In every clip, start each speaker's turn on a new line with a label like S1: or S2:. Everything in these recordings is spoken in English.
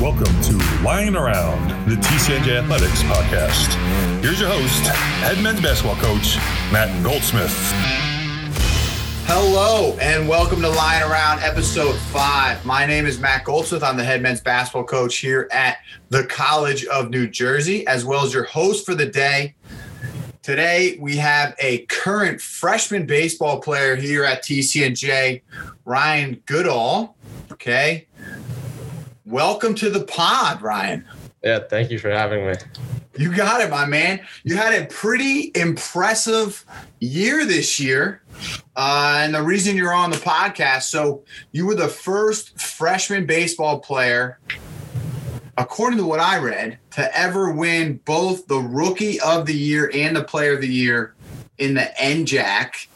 S1: Welcome to Lion Around, the TCNJ Athletics podcast. Here's your host, head men's basketball coach, Matt Goldsmith.
S2: Hello, and welcome to Lion Around episode five. My name is Matt Goldsmith. I'm the head men's basketball coach here at the College of New Jersey, as well as your host for the day. Today, we have a current freshman baseball player here at TCNJ, Ryan Goodall. Okay. Welcome to the pod, Ryan.
S3: Yeah, thank you for having me.
S2: You got it, my man. You had a pretty impressive year this year. Uh, and the reason you're on the podcast, so you were the first freshman baseball player, according to what I read, to ever win both the rookie of the year and the player of the year in the NJAC.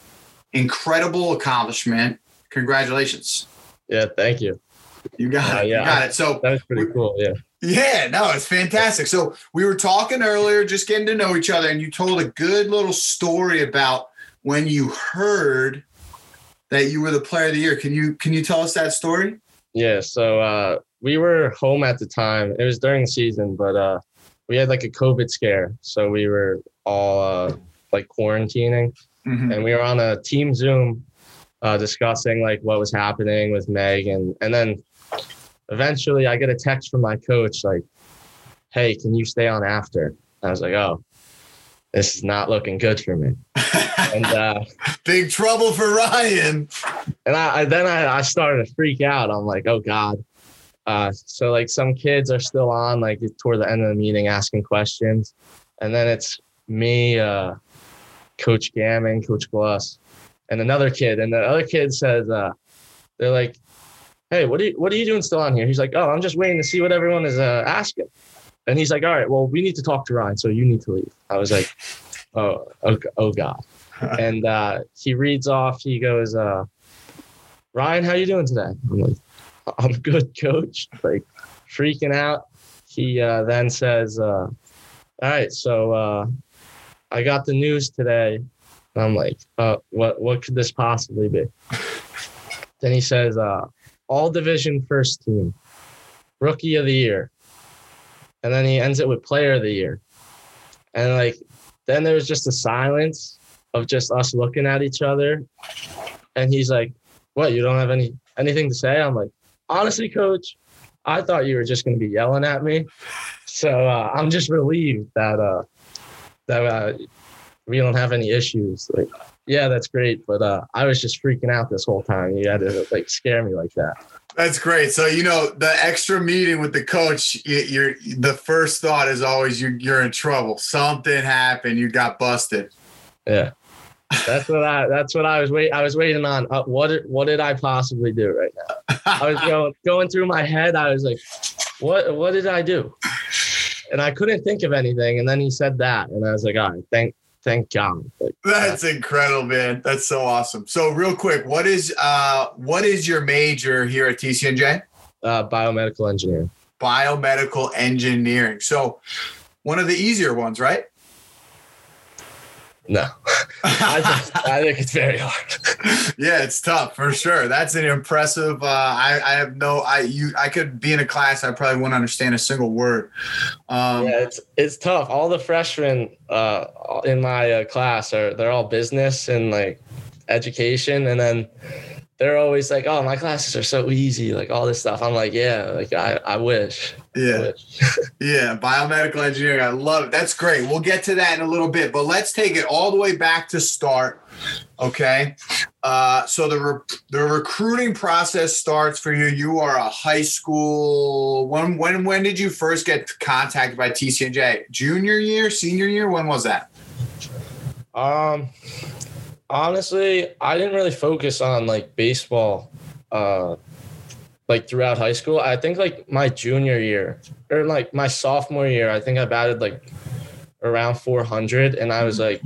S2: Incredible accomplishment. Congratulations.
S3: Yeah, thank you.
S2: You got
S3: Uh,
S2: it.
S3: yeah,
S2: you got it. So
S3: That was pretty cool. Yeah.
S2: yeah, no, it's fantastic. So we were talking earlier, just getting to know each other, and you told a good little story about when you heard that you were the player of the year. Can you can you tell us that story?
S3: Yeah. So uh, we were home at the time. It was during the season, but uh, we had like a COVID scare. So we were all uh, like quarantining
S2: Mhm.
S3: and we were on a team Zoom uh, discussing like what was happening with Meg. And, and then eventually I get a text from my coach like, hey, can you stay on after? I was like, oh, this is not looking good for me. And uh,
S2: Big trouble for Ryan.
S3: and I, I then I, I started to freak out. I'm like, oh God. Uh, so like some kids are still on like toward the end of the meeting asking questions. And then it's me, uh, Coach Gammon, Coach Gloss, and another kid. And the other kid says, uh, they're like, Hey, what are you what are you doing still on here? He's like, Oh, I'm just waiting to see what everyone is uh, asking. And he's like, All right, well, we need to talk to Ryan, so you need to leave. I was like, Oh, okay, oh God and uh, he reads off. He goes, uh, "Ryan, how you doing today?" I'm like, "I'm good, coach." Like freaking out. He uh, then says, uh, "All right, so uh, I got the news today." And I'm like, uh, "What? What could this possibly be?" then he says, uh, "All Division First Team, Rookie of the Year," and then he ends it with Player of the Year, and like, then there's just a silence of just us looking at each other. And he's like, What, you don't have any anything to say? I'm like, honestly, coach, I thought you were just gonna be yelling at me. So uh, I'm just relieved that uh that uh, we don't have any issues. Like, yeah, that's great. But uh I was just freaking out this whole time. You had to like scare me like that.
S2: That's great. So you know the extra meeting with the coach. You're the first thought is always you you're in trouble. Something happened. You got busted.
S3: Yeah. That's what I that's what I was wait I was waiting on. Uh, what did, what did I possibly do right now? I was going going through my head. I was like, what what did I do? And I couldn't think of anything. And then he said that, and I was like, all right, thank thank God.
S2: That's incredible, man. That's so awesome. So real quick, what is uh what is your major here at TCNJ?
S3: uh, biomedical engineering.
S2: Biomedical engineering. So one of the easier ones, right?
S3: No, I think, I think it's very hard.
S2: yeah, it's tough for sure. That's an impressive. Uh, I, I have no. I you. I could be in a class. I probably wouldn't understand a single word. Um,
S3: yeah, it's it's tough. All the freshmen uh, in my uh, class are they're all business and like education, and then they're always like, "Oh, my classes are so easy," like all this stuff. I'm like, "Yeah, like I I wish." I
S2: yeah.
S3: wish.
S2: Yeah, biomedical engineering. I love it. That's great. We'll get to that in a little bit, but let's take it all the way back to start. Okay. Uh, so the re- the recruiting process starts for you. You are a high school. When when when did you first get contacted by TCNJ? Junior year, senior year? When was that?
S3: Um, honestly, I didn't really focus on like baseball, uh, like throughout high school. I think like my junior year or like my sophomore year, I think I batted like around 400, and I was like,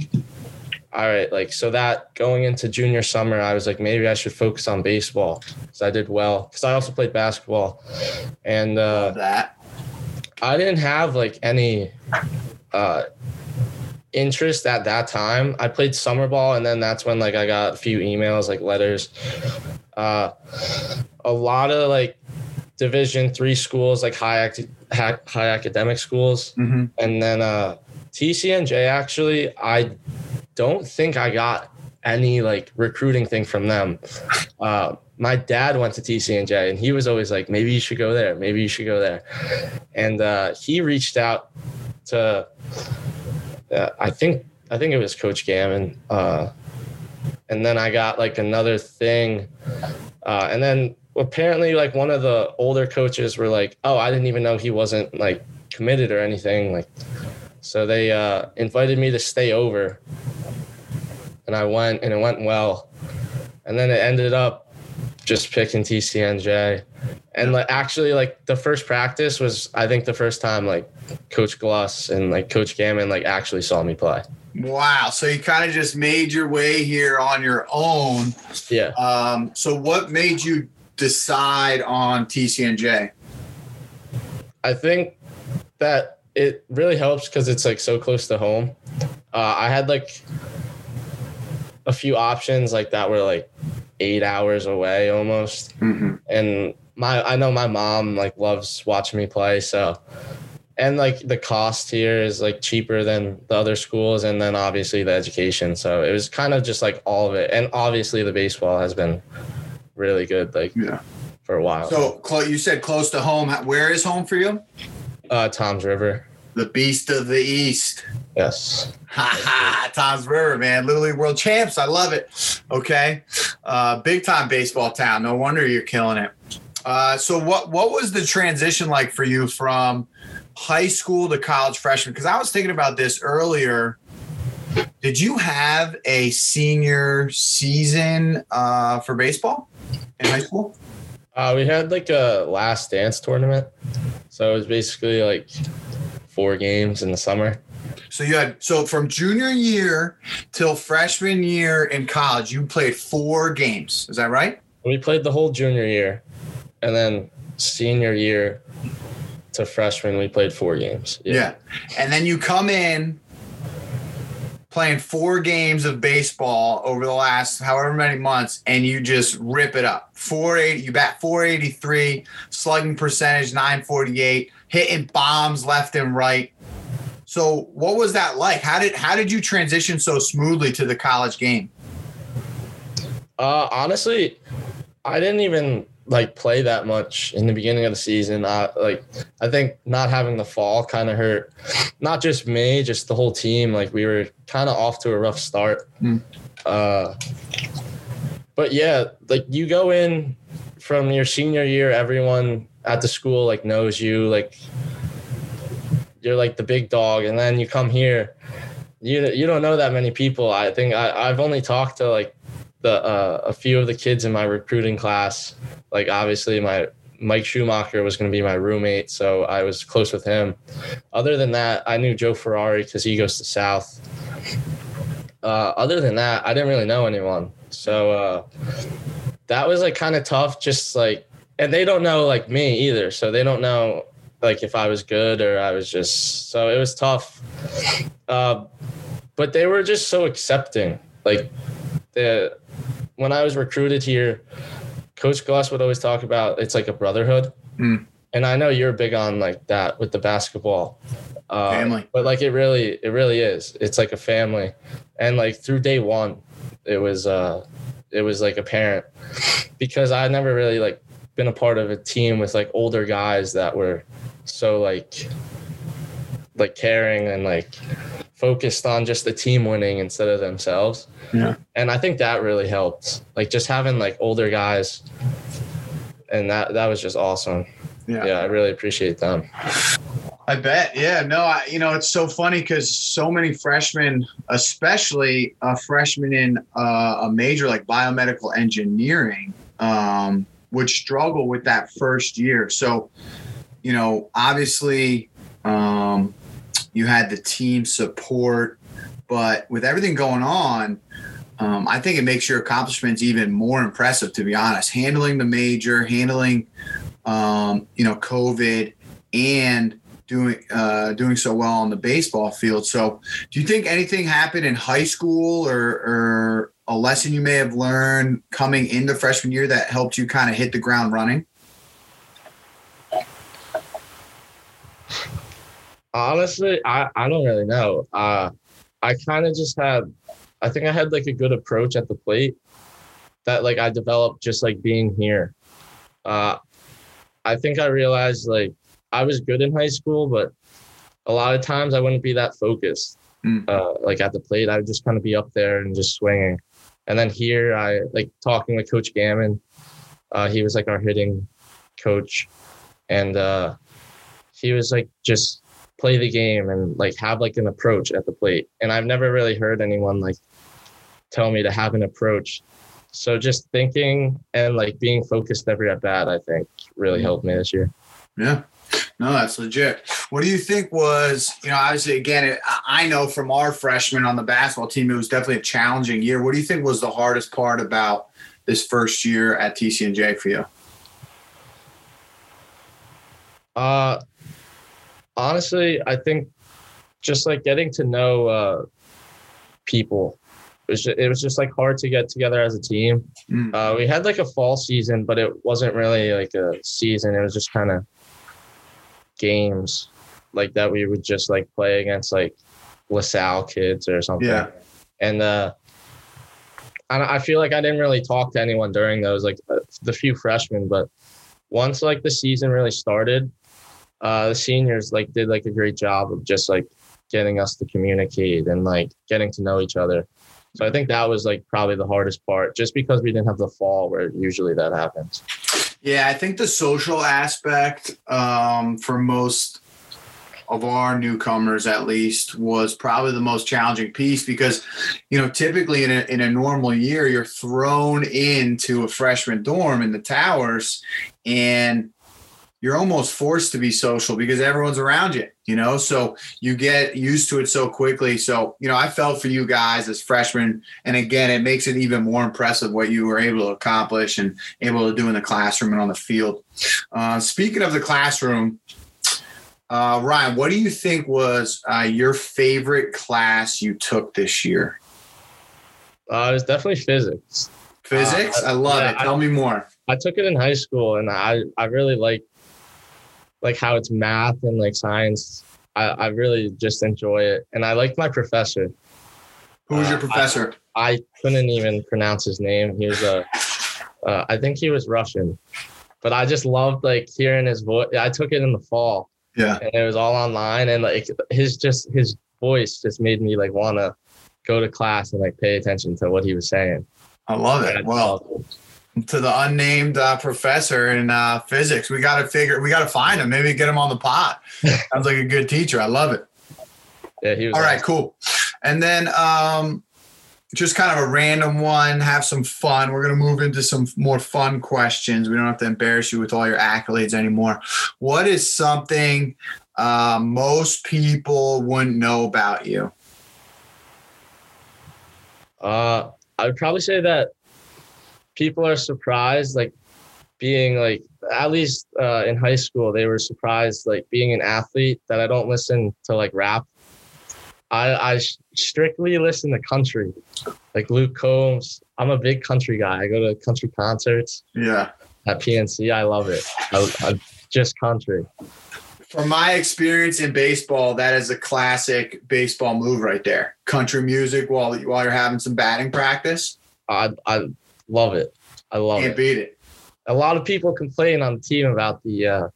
S3: all right, like so that going into junior summer, I was like, maybe I should focus on baseball because I did well. Because I also played basketball, and uh,
S2: that.
S3: I didn't have like any uh interest at that time. I played summer ball and then that's when like I got a few emails, like letters. Uh a lot of like Division three schools, like high act- high, academic schools,
S2: Mhm.
S3: and then uh, TCNJ. Actually, I don't think I got any like recruiting thing from them. Uh, my dad went to TCNJ, and he was always like, "Maybe you should go there. Maybe you should go there." And uh, he reached out to, uh, I think, I think it was Coach Gammon. Uh, and then I got like another thing, uh, and then apparently like one of the older coaches were like, "Oh, I didn't even know he wasn't like committed or anything." Like, so they uh, invited me to stay over, and I went, and it went well, and then it ended up just picking TCNJ, and like actually like the first practice was I think the first time like Coach Gloss and like Coach Gammon like actually saw me play.
S2: Wow. So you kind of just made your way here on your own.
S3: Yeah.
S2: Um, so what made you decide on TCNJ?
S3: I think that it really helps because it's like so close to home. Uh, I had like a few options like that were like eight hours away almost,
S2: Mm-hmm.
S3: and my I know my mom like loves watching me play, so and like the cost here is like cheaper than the other schools, and then obviously the education. So it was kind of just like all of it, and obviously the baseball has been really good like
S2: Yeah.
S3: for a while.
S2: So clo- you said close to home. Where is home for you?
S3: uh, Toms River,
S2: The Beast of the East.
S3: yes.
S2: Ha ha! Toms River, man. Little League World Champs. I love it. Okay. Uh, big time baseball town. No wonder you're killing it. Uh, so what what was the transition like for you from high school to college freshman? Because I was thinking about this earlier. Did you have a senior season uh, for baseball in high school?
S3: Uh, we had like a last dance tournament. So it was basically like four games in the summer.
S2: So you had so from junior year till freshman year in college, you played four games. Is that right?
S3: We played the whole junior year. And then senior year to freshman, we played four games.
S2: Yeah. And then you come in playing four games of baseball over the last however many months and you just rip it up. 480, you bat 483, slugging percentage 948, hitting bombs left and right. So what was that like? How did how did you transition so smoothly to the college game?
S3: Uh, honestly, I didn't even like play that much in the beginning of the season. I like I think not having the fall kind of hurt not just me, just the whole team. Like we were kind of off to a rough start.
S2: Hmm.
S3: Uh but yeah, like you go in from your senior year, everyone at the school like knows you, like you're like the big dog, and then you come here, you you don't know that many people. I think I, I've only talked to like the uh, a few of the kids in my recruiting class. Like obviously my Mike Schumacher was going to be my roommate, so I was close with him. Other than that, I knew Joe Ferrari because he goes to South. Uh, other than that, I didn't really know anyone. So uh, that was like kind of tough. Just like, and they don't know like me either, so they don't know like if I was good or I was just. So it was tough. Uh, but they were just so accepting. Like the when I was recruited here, Coach Gloss would always talk about it's like a brotherhood.
S2: Mm.
S3: And I know you're big on like that with the basketball. Uh,
S2: Family.
S3: But like it really, it really is. It's like a family. And like through day one, it was uh it was like apparent because I never really like been a part of a team with like older guys that were so like like caring and like focused on just the team winning instead of themselves.
S2: Yeah.
S3: And I think that really helped. Like just having like older guys and that that was just awesome.
S2: Yeah.
S3: Yeah, I really appreciate them.
S2: I bet. Yeah. No, I, you know, it's so funny because so many freshmen, especially a freshman in uh, a major like biomedical engineering, um, would struggle with that first year. So, you know, obviously, um, you had the team support, but with everything going on, um, I think it makes your accomplishments even more impressive, to be honest. Handling the major, handling, um, you know, COVID, and doing uh, doing so well on the baseball field. So, do you think anything happened in high school or, or a lesson you may have learned coming into freshman year that helped you kind of hit the ground running?
S3: Honestly, I, I don't really know. Uh, I kind of just had, I think I had like a good approach at the plate that like I developed just like being here. Uh, I think I realized like I was good in high school, but a lot of times I wouldn't be that focused.
S2: Mm.
S3: Uh, like at the plate, I would just kind of be up there and just swinging. And then here, I like talking with Coach Gammon. Uh, he was like our hitting coach, and uh, he was like just play the game and like have like an approach at the plate. And I've never really heard anyone like tell me to have an approach. So just thinking and like being focused every at bat, I think really helped me this year.
S2: Yeah. No, that's legit. What do you think was, you know, obviously, again, it, I know from our freshmen on the basketball team, it was definitely a challenging year. What do you think was the hardest part about this first year at TCNJ for you?
S3: Uh, honestly, I think just like getting to know uh, people. It was, just, it was just like hard to get together as a team.
S2: Mm.
S3: Uh, we had like a fall season, but it wasn't really like a season. It was just kind of games like that we would just like play against like LaSalle kids or something.
S2: Yeah.
S3: And uh, I, I feel like I didn't really talk to anyone during those, like uh, the few freshmen, but once like the season really started, uh, the seniors like did like a great job of just like getting us to communicate and like getting to know each other. So I think that was like probably the hardest part, just because we didn't have the fall where usually that happens.
S2: Yeah, I think the social aspect um, for most of our newcomers, at least, was probably the most challenging piece because, you know, typically in a, in a normal year, you're thrown into a freshman dorm in the towers and you're almost forced to be social because everyone's around you, you know? So you get used to it so quickly. So, you know, I felt for you guys as freshmen. And again, it makes it even more impressive what you were able to accomplish and able to do in the classroom and on the field. Uh, speaking of the classroom, uh, Ryan, what do you think was uh, your favorite class you took this year?
S3: Uh, it was definitely physics.
S2: Physics?
S3: Uh,
S2: I love
S3: yeah,
S2: it. Tell me more.
S3: I took it in high school, and I I really like like how it's math and like science. I, I really just enjoy it, and I like my professor.
S2: Who was your
S3: Uh,
S2: professor?
S3: I couldn't even pronounce his name. He was a, uh, I think he was Russian, but I just loved like hearing his voice. I took it in the fall,
S2: yeah.
S3: and it was all online, and like his just his voice just made me like want to go to class and like pay attention to what he was saying.
S2: I love
S3: I
S2: it. Well. To the unnamed uh, professor in uh, physics. We got to figure, we got to find him. Maybe get him on the pot. Sounds like a good teacher. I love it.
S3: yeah, he was
S2: All right,
S3: awesome.
S2: cool. And then um, just kind of a random one, have some fun. We're going to move into some more fun questions. We don't have to embarrass you with all your accolades anymore. What is something uh, most people wouldn't know about you?
S3: Uh, I would probably say that people are surprised, like being like at least uh, in high school, they were surprised, like being an athlete, that I don't listen to like rap. I I strictly listen to country, like Luke Combs. I'm a big country guy. I go to country concerts
S2: Yeah.
S3: at PNC. I love it. I, I just country.
S2: From my experience in baseball, that is a classic baseball move right there. Country music while while you're having some batting practice.
S3: I I love it. I love
S2: Can't
S3: it.
S2: beat it.
S3: a lot of people complain on the team about the uh,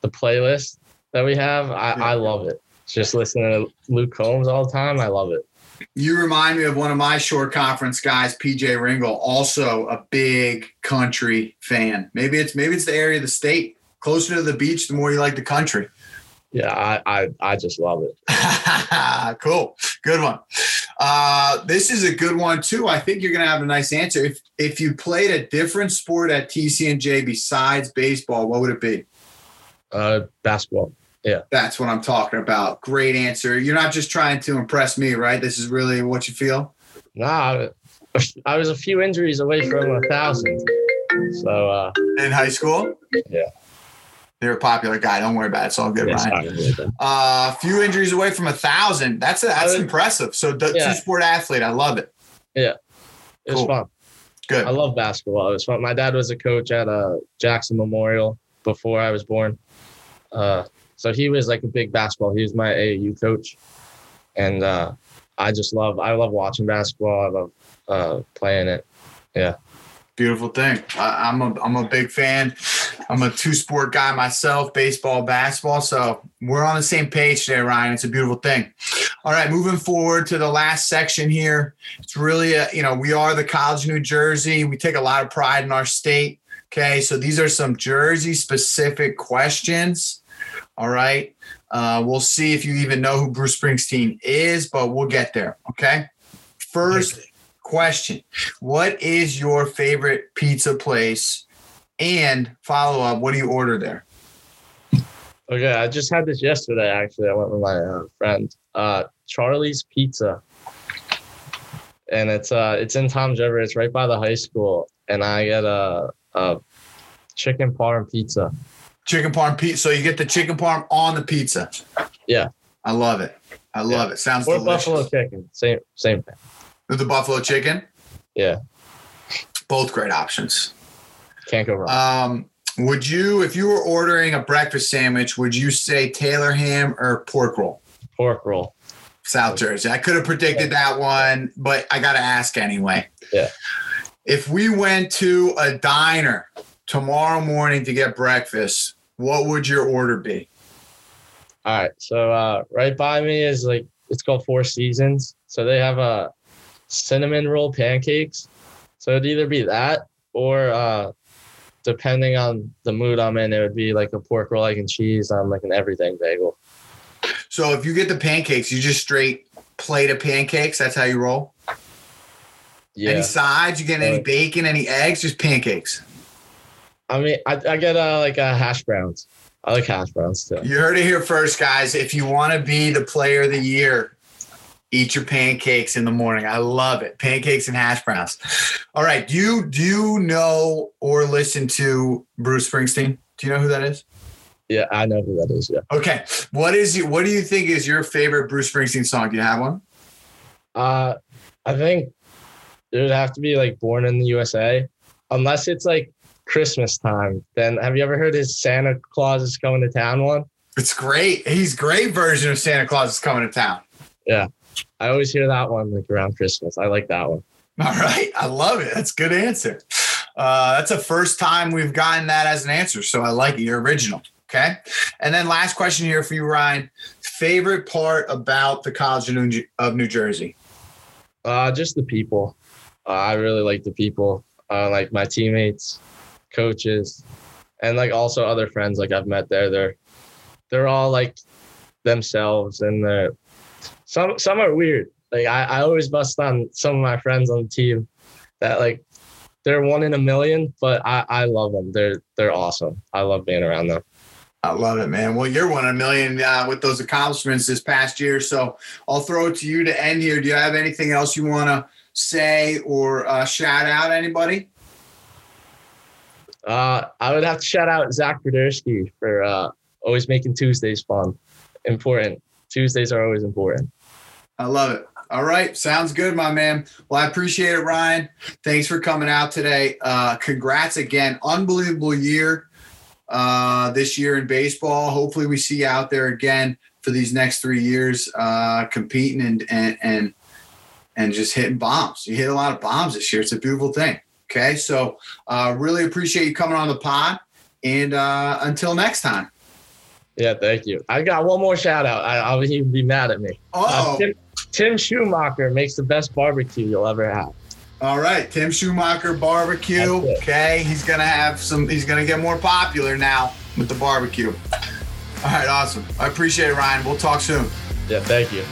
S3: the playlist that we have. I,
S2: Yeah.
S3: I love it. Just listening to Luke Combs all the time. I love it.
S2: You remind me of one of my short conference guys, PJ Ringle, also a big country fan. Maybe it's maybe it's the area of the state. Closer to the beach, the more you like the country.
S3: Yeah, I I, I just love it.
S2: cool. Good one. Uh, this is a good one too. I think you're gonna have a nice answer. If if you played a different sport at TCNJ besides baseball, what would it be?
S3: Uh, basketball.
S2: Yeah, that's what I'm talking about. Great answer. You're not just trying to impress me, right? This is really what you feel.
S3: Nah, I, I was a few injuries away from a thousand. So uh,
S2: In high school?
S3: Yeah.
S2: You're a popular guy. Don't worry about it. It's all good,
S3: yeah,
S2: Ryan.
S3: sorry about that.
S2: A few injuries away from a thousand. That's a, that's impressive. So the
S3: Yeah.
S2: two sport athlete. I love it. Yeah.
S3: It was
S2: Cool.
S3: fun.
S2: Good.
S3: I love basketball. It was fun. My dad was a coach at uh, Jackson Memorial before I was born. Uh, so he was like a big basketball. He was my AAU coach, and uh, I just love I love watching basketball. I love uh, playing it. Yeah.
S2: Beautiful thing. I, I'm a I'm a big fan. I'm a two sport guy myself, baseball, basketball. So we're on the same page today, Ryan. It's a beautiful thing. All right, moving forward to the last section here. It's really a, you know, we are the College of New Jersey. We take a lot of pride in our state. Okay, so these are some Jersey specific questions. All right. Uh, we'll see if you even know who Bruce Springsteen is, but we'll get there. Okay. First question What is your favorite pizza place? And follow up, what do you order there?
S3: Okay, I just had this yesterday. Actually, I went with my uh, friend, uh, Charlie's Pizza, and it's uh, it's in Toms River. It's right by the high school, and I get a, a chicken parm pizza.
S2: Chicken parm pizza. So you get the chicken parm on the pizza.
S3: Yeah,
S2: I love it. I love it. Sounds
S3: or
S2: delicious.
S3: buffalo chicken. Same same thing.
S2: With the buffalo chicken.
S3: Yeah,
S2: Both great options.
S3: Can't go wrong.
S2: Um, would you, if you were ordering a breakfast sandwich, would you say Taylor ham or pork roll?
S3: Pork roll.
S2: South Jersey. I could have predicted that one, but I got to ask anyway.
S3: Yeah.
S2: If we went to a diner tomorrow morning to get breakfast, what would your order be?
S3: All right. So uh, right by me is like it's called Four Seasons. So they have a cinnamon roll pancakes. So it'd either be that or uh, depending on the mood I'm in, it would be like a pork roll, egg and cheese on like an everything bagel.
S2: So if you get the pancakes, you just straight plate of pancakes. That's how you roll.
S3: Yeah.
S2: Any sides? You get any
S3: Uh,
S2: bacon? Any eggs? Just pancakes.
S3: I mean, I, I get uh, like uh, hash browns. I like hash browns too.
S2: You heard it here first, guys. If you want to be the player of the year, eat your pancakes in the morning. I love it. Pancakes and hash browns. All right. Do you do you know or listen to Bruce Springsteen? Do you know who that is?
S3: Yeah, I know who that is. Yeah.
S2: Okay. What is you what do you think is your favorite Bruce Springsteen song? Do you have one?
S3: Uh, I think it would have to be like Born in the USA, unless it's like Christmas time. Then have you ever heard his Santa Claus is coming to town one?
S2: It's great. He's great version of Santa Claus is coming to town.
S3: I always hear that one like around Christmas. I like that one.
S2: All right. I love it. That's a good answer. Uh, that's the first time we've gotten that as an answer. So I like it. You're original. Okay. And then last question here for you, Ryan. Favorite part about the College of New, of New Jersey?
S3: Uh, just the people. Uh, I really like the people, uh, like my teammates, coaches, and like also other friends like I've met there. They're they're all like themselves, and they're some some are weird. Like I, I always bust on some of my friends on the team that like they're one in a million, but I, I love them. They're they're awesome. I love being around them.
S2: I love it, man. Well, you're one in a million uh, with those accomplishments this past year. So I'll throw it to you to end here. Do you have anything else you want to say or uh, shout out anybody?
S3: Uh, I would have to shout out Zach Podersky for uh, always making Tuesdays fun. Important. Tuesdays are always important.
S2: I love it. All right. Sounds good, my man. Well, I appreciate it, Ryan. Thanks for coming out today. Uh, congrats again. Unbelievable year uh, this year in baseball. Hopefully, we see you out there again for these next three years, uh, competing and, and, and, and just hitting bombs. You hit a lot of bombs this year. It's a beautiful thing. Okay. So, uh, really appreciate you coming on the pod. And uh, until next time.
S3: Yeah, thank you. I got one more shout out. I, I'll even be mad at me.
S2: Oh,
S3: Uh, Tim, Tim Schumacher makes the best barbecue you'll ever have.
S2: All right, Tim Schumacher barbecue. Okay, he's gonna have some. He's gonna get more popular now with the barbecue. All right, awesome. I appreciate it, Ryan. We'll talk soon.
S3: Yeah, thank you.